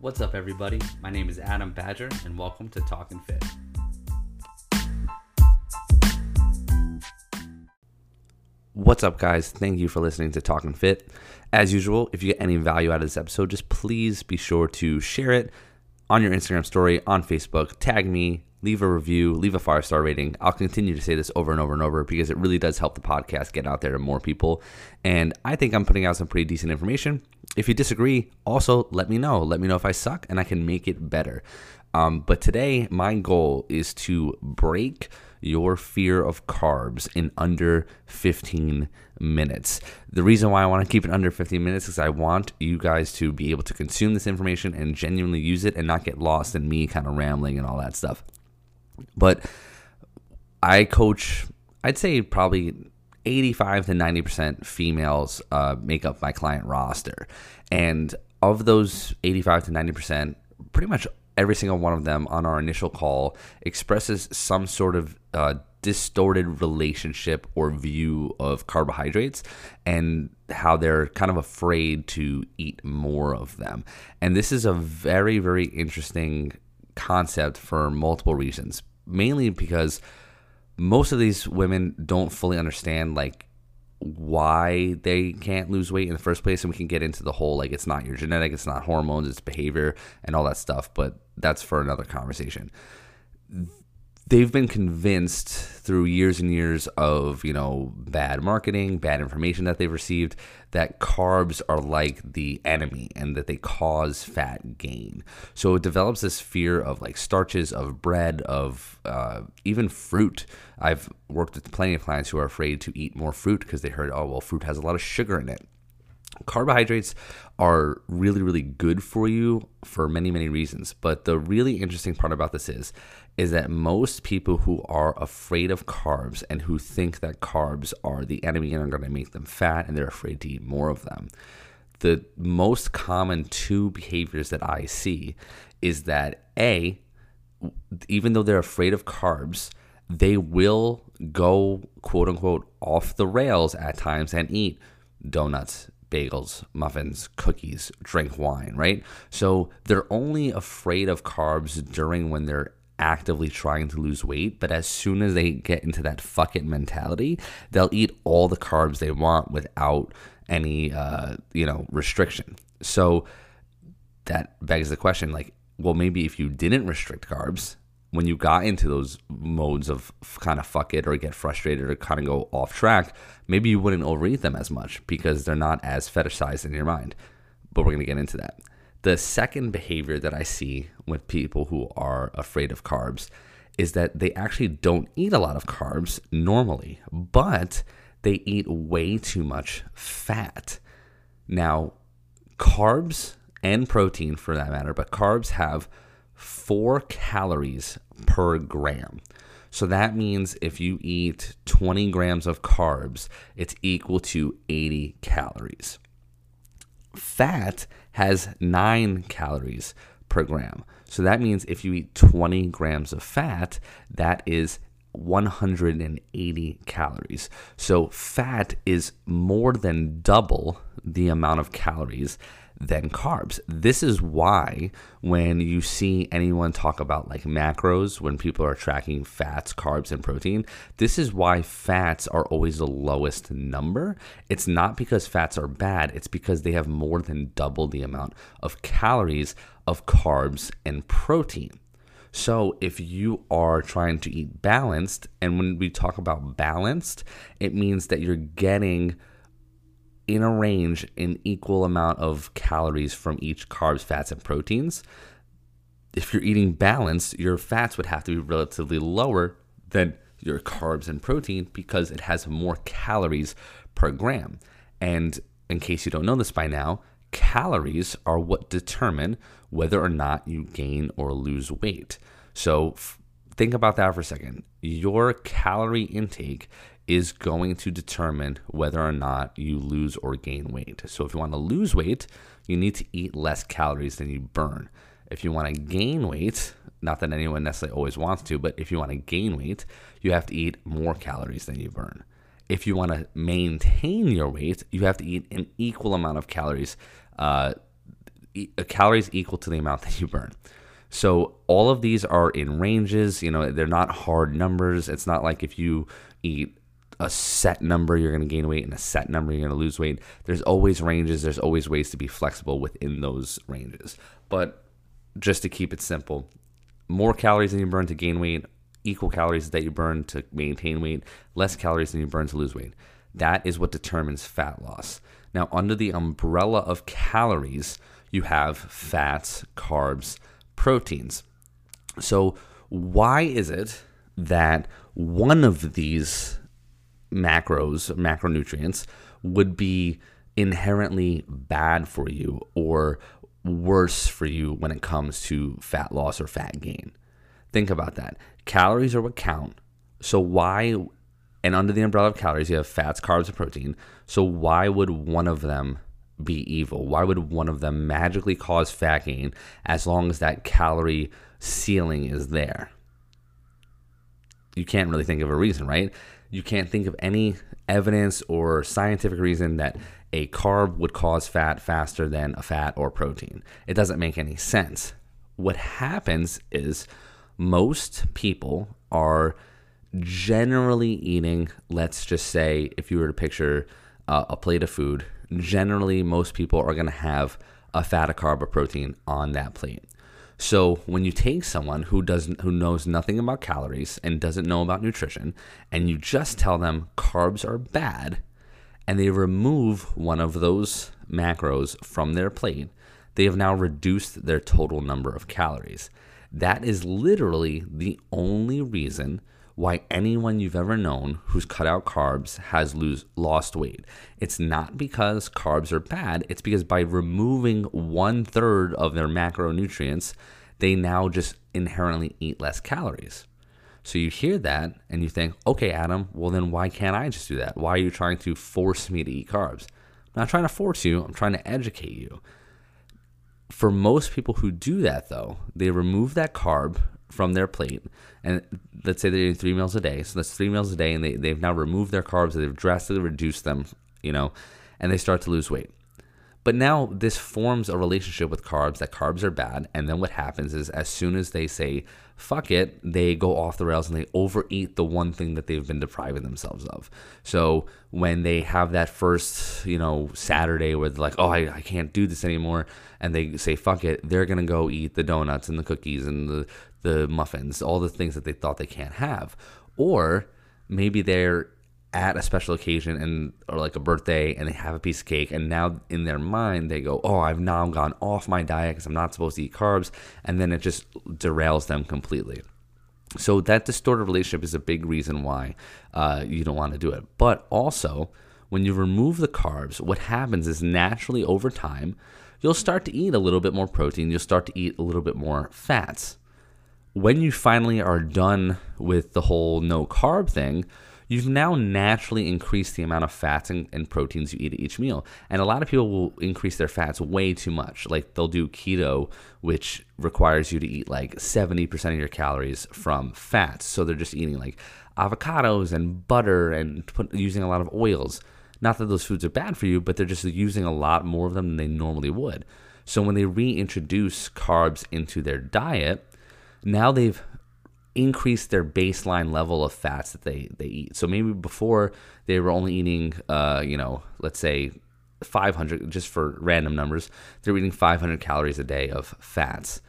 What's up, everybody? My name is Adam Badger, and welcome to Talkin' Fit. What's up, guys? Thank you for listening to Talkin' Fit. As usual, if you get any value out of this episode, just please be sure to share it on your Instagram story, on Facebook, tag me, leave a review, leave a five star rating. I'll continue to say this over and over and over because it really does help the podcast get out there to more people. And I think I'm putting out some pretty decent information. If you disagree, also let me know. Let me know if I suck and I can make it better. Um, but today, my goal is to break your fear of carbs in under 15 minutes. The reason why I want to keep it under 15 minutes is I want you guys to be able to consume this information and genuinely use it and not get lost in me kind of rambling and all that stuff. But I coach, I'd say probably 85 to 90% females uh, make up my client roster. And of those 85 to 90%, pretty much every single one of them on our initial call expresses some sort of uh, distorted relationship or view of carbohydrates and how they're kind of afraid to eat more of them. And this is a very, very interesting concept for multiple reasons. Mainly because most of these women don't fully understand like why they can't lose weight in the first place and we can get into the whole like it's not your genetic it's not hormones it's behavior and all that stuff but that's for another conversation they've been convinced through years and years of you know bad marketing bad information that they've received that carbs are like the enemy and that they cause fat gain. So it develops this fear of like starches of bread of uh, even fruit. I've worked with plenty of clients who are afraid to eat more fruit because they heard oh well fruit has a lot of sugar in it. Carbohydrates are really really good for you for many many reasons but the really interesting part about this is is that most people who are afraid of carbs and who think that carbs are the enemy and are going to make them fat and they're afraid to eat more of them the most common two behaviors that i see is that a even though they're afraid of carbs they will go quote unquote off the rails at times and eat donuts bagels, muffins, cookies, drink wine, right? So they're only afraid of carbs during when they're actively trying to lose weight, but as soon as they get into that fuck it mentality, they'll eat all the carbs they want without any uh, you know, restriction. So that begs the question like, well, maybe if you didn't restrict carbs, when you got into those modes of kind of fuck it or get frustrated or kind of go off track, maybe you wouldn't overeat them as much because they're not as fetishized in your mind. But we're going to get into that. The second behavior that I see with people who are afraid of carbs is that they actually don't eat a lot of carbs normally, but they eat way too much fat. Now, carbs and protein for that matter, but carbs have four calories per gram. So that means if you eat 20 grams of carbs, it's equal to 80 calories. Fat has 9 calories per gram. So that means if you eat 20 grams of fat, that is 180 calories. So fat is more than double the amount of calories than carbs. This is why when you see anyone talk about like macros, when people are tracking fats, carbs, and protein, this is why fats are always the lowest number. It's not because fats are bad, it's because they have more than double the amount of calories of carbs and protein. So, if you are trying to eat balanced, and when we talk about balanced, it means that you're getting in a range an equal amount of calories from each carbs, fats, and proteins. If you're eating balanced, your fats would have to be relatively lower than your carbs and protein because it has more calories per gram. And in case you don't know this by now, calories are what determine whether or not you gain or lose weight. So think about that for a second. Your calorie intake is going to determine whether or not you lose or gain weight. So if you want to lose weight, you need to eat less calories than you burn. If you want to gain weight, not that anyone necessarily always wants to, but if you want to gain weight, you have to eat more calories than you burn. If you want to maintain your weight, you have to eat an equal amount of calories uh, e- calories equal to the amount that you burn. So all of these are in ranges. You know, they're not hard numbers. It's not like if you eat a set number, you're going to gain weight, and a set number, you're going to lose weight. There's always ranges. There's always ways to be flexible within those ranges. But just to keep it simple, more calories than you burn to gain weight, equal calories that you burn to maintain weight, less calories than you burn to lose weight. That is what determines fat loss. Now, under the umbrella of calories, you have fats, carbs, proteins. So, why is it that one of these macros, macronutrients, would be inherently bad for you or worse for you when it comes to fat loss or fat gain? Think about that. Calories are what count. So, why, and under the umbrella of calories, you have fats, carbs, and protein. So, why would one of them be evil? Why would one of them magically cause fat gain as long as that calorie ceiling is there? You can't really think of a reason, right? You can't think of any evidence or scientific reason that a carb would cause fat faster than a fat or protein. It doesn't make any sense. What happens is most people are generally eating, let's just say, if you were to picture uh, a plate of food, generally most people are going to have a fat, a carb, a protein on that plate. So when you take someone who doesn't who knows nothing about calories and doesn't know about nutrition and you just tell them carbs are bad and they remove one of those macros from their plate, they have now reduced their total number of calories. That is literally the only reason why anyone you've ever known who's cut out carbs has lose, lost weight. It's not because carbs are bad, it's because by removing one third of their macronutrients, they now just inherently eat less calories. So you hear that and you think, okay, Adam, well, then why can't I just do that? Why are you trying to force me to eat carbs? I'm not trying to force you, I'm trying to educate you. For most people who do that, though, they remove that carb from their plate, and let's say they're eating three meals a day. So that's three meals a day, and they, they've now removed their carbs, they've drastically reduced them, you know, and they start to lose weight. But now this forms a relationship with carbs that carbs are bad. And then what happens is, as soon as they say, fuck it, they go off the rails and they overeat the one thing that they've been depriving themselves of. So when they have that first, you know, Saturday where they're like, oh, I, I can't do this anymore, and they say, fuck it, they're going to go eat the donuts and the cookies and the, the muffins, all the things that they thought they can't have. Or maybe they're at a special occasion and or like a birthday and they have a piece of cake and now in their mind they go oh i've now gone off my diet because i'm not supposed to eat carbs and then it just derails them completely. So that distorted relationship is a big reason why uh, you don't want to do it. But also when you remove the carbs what happens is naturally over time you'll start to eat a little bit more protein you'll start to eat a little bit more fats. When you finally are done with the whole no carb thing you've now naturally increased the amount of fats and, and, proteins you eat at each meal. And a lot of people will increase their fats way too much. Like they'll do keto, which requires you to eat like 70% of your calories from fats. So they're just eating like avocados and butter and put, using a lot of oils. Not that those foods are bad for you, but they're just using a lot more of them than they normally would. So when they reintroduce carbs into their diet, now they've increase their baseline level of fats that they, they eat. So maybe before they were only eating, uh, you know, let's say 500, just for random numbers, they're eating 500 calories a day of fats.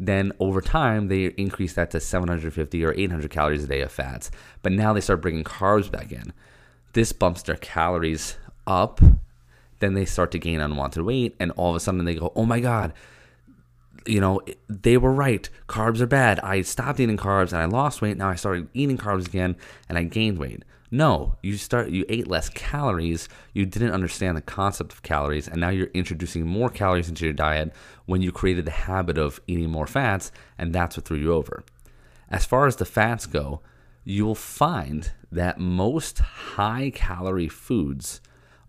Then over time, they increase that to 750 or 800 calories a day of fats. But now they start bringing carbs back in. This bumps their calories up. Then they start to gain unwanted weight. And all of a sudden, they go, oh my God, you know, they were right. Carbs are bad. I stopped eating carbs and I lost weight. Now I started eating carbs again and I gained weight. No, you start you ate less calories. You didn't understand the concept of calories and now you're introducing more calories into your diet when you created the habit of eating more fats and that's what threw you over. As far as the fats go, you will find that most high calorie foods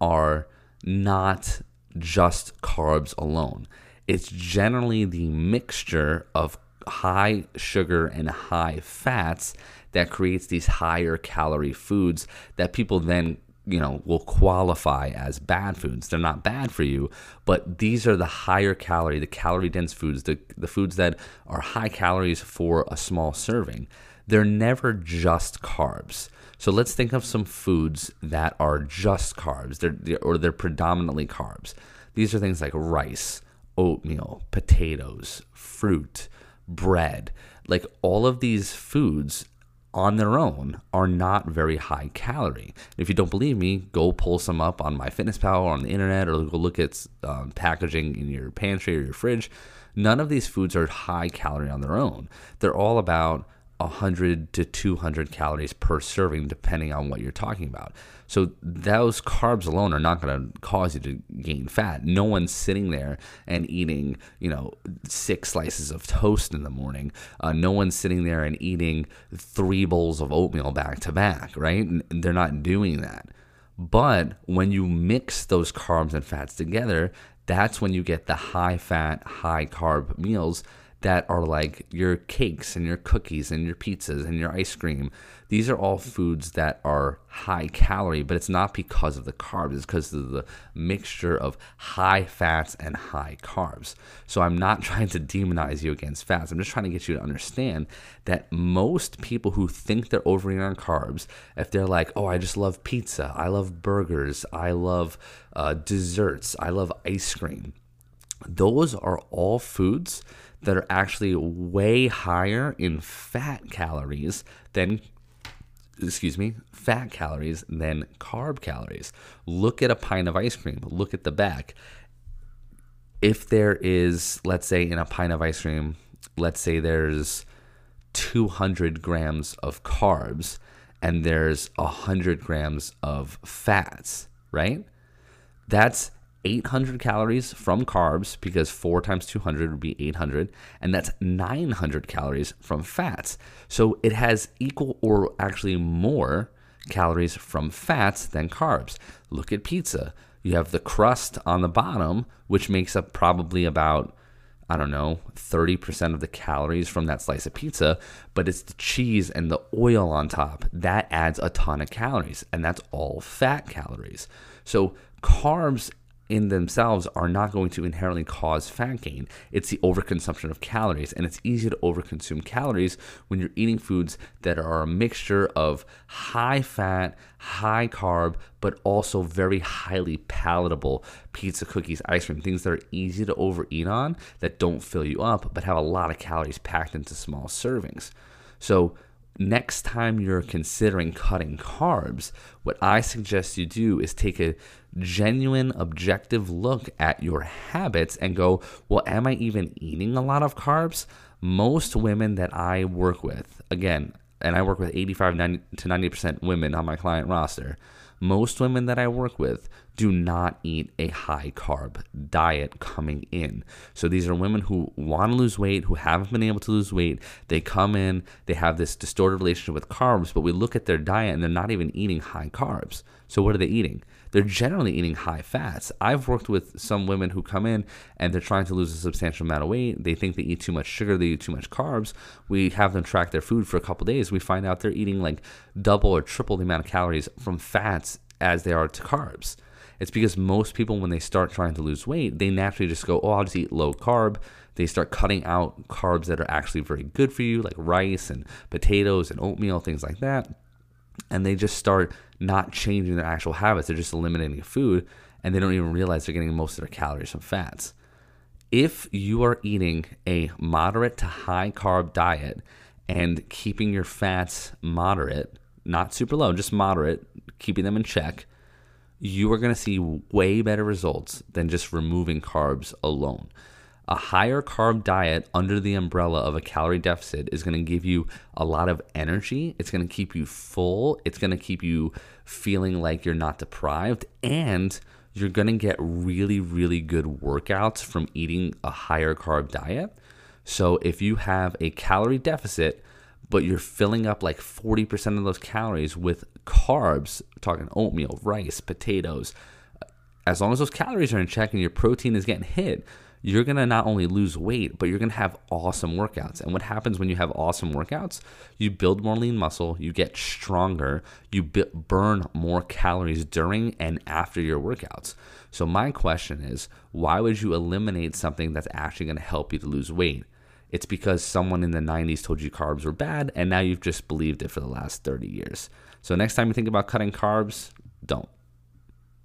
are not just carbs alone it's generally the mixture of high sugar and high fats that creates these higher calorie foods that people then you know will qualify as bad foods. They're not bad for you but these are the higher calorie the calorie dense foods the, the foods that are high calories for a small serving. They're never just carbs. So let's think of some foods that are just carbs. They're, or they're predominantly carbs. These are things like rice oatmeal potatoes fruit bread like all of these foods on their own are not very high calorie. If you don't believe me, go pull some up on MyFitnessPal or on the internet or go look at um, packaging in your pantry or your fridge. None of these foods are high calorie on their own. They're all about 100 to 200 calories per serving, depending on what you're talking about. So those carbs alone are not going to cause you to gain fat. No one's sitting there and eating, you know, six slices of toast in the morning. Uh, no one's sitting there and eating three bowls of oatmeal back to back, right? They're not doing that. But when you mix those carbs and fats together, that's when you get the high fat, high carb meals that are like your cakes and your cookies and your pizzas and your ice cream. These are all foods that are high calorie, but it's not because of the carbs, it's because of the mixture of high fats and high carbs. So I'm not trying to demonize you against fats. I'm just trying to get you to understand that most people who think they're overeating on carbs, if they're like, oh, I just love pizza, I love burgers, I love uh, desserts, I love ice cream, those are all foods that are actually way higher in fat calories than excuse me, fat calories than carb calories. Look at a pint of ice cream, look at the back. If there is, let's say, in a pint of ice cream, let's say there's 200 grams of carbs and there's 100 grams of fats, right? That's 800 calories from carbs because 4 times 200 would be 800 and that's 900 calories from fats so it has equal or actually more calories from fats than carbs look at pizza you have the crust on the bottom which makes up probably about I don't know, 30% of the calories from that slice of pizza, but it's the cheese and the oil on top. That adds a ton of calories, and that's all fat calories. So, carbs in themselves are not going to inherently cause fat gain. It's the overconsumption of calories, and it's easy to overconsume calories when you're eating foods that are a mixture of high fat, high carb, but also very highly palatable pizza, cookies, ice cream, things that are easy to overeat on that don't fill you up, but have a lot of calories packed into small servings. So, next time you're considering cutting carbs, what I suggest you do is take a genuine, objective look at your habits and go, well, am I even eating a lot of carbs? Most women that I work with, again, and I work with 85 90 to 90% women on my client roster most women that I work with do not eat a high carb diet coming in. So these are women who want to lose weight, who haven't been able to lose weight. They come in, they have this distorted relationship with carbs, but we look at their diet and they're not even eating high carbs. So what are they eating? they're generally eating high fats. I've worked with some women who come in and they're trying to lose a substantial amount of weight. They think they eat too much sugar, they eat too much carbs. We have them track their food for a couple days. We find out they're eating like double or triple the amount of calories from fats as they are to carbs. It's because most people, when they start trying to lose weight, they naturally just go, oh, I'll just eat low carb. They start cutting out carbs that are actually very good for you, like rice and potatoes and oatmeal, things like that and they just start not changing their actual habits. They're just eliminating food and they don't even realize they're getting most of their calories from fats. If you are eating a moderate to high carb diet and keeping your fats moderate, not super low, just moderate, keeping them in check, you are going to see way better results than just removing carbs alone a higher carb diet under the umbrella of a calorie deficit is going to give you a lot of energy. It's going to keep you full. It's going to keep you feeling like you're not deprived. And you're going to get really, really good workouts from eating a higher carb diet. So if you have a calorie deficit, but you're filling up like 40% of those calories with carbs, talking oatmeal, rice, potatoes, as long as those calories are in check and your protein is getting hit, you're to not only lose weight, but you're to have awesome workouts. And what happens when you have awesome workouts? You build more lean muscle, you get stronger, you burn more calories during and after your workouts. So, my question is why would you eliminate something that's actually to help you to lose weight? It's because someone in the 90s told you carbs were bad, and now you've just believed it for the last 30 years. So, next time you think about cutting carbs, don't.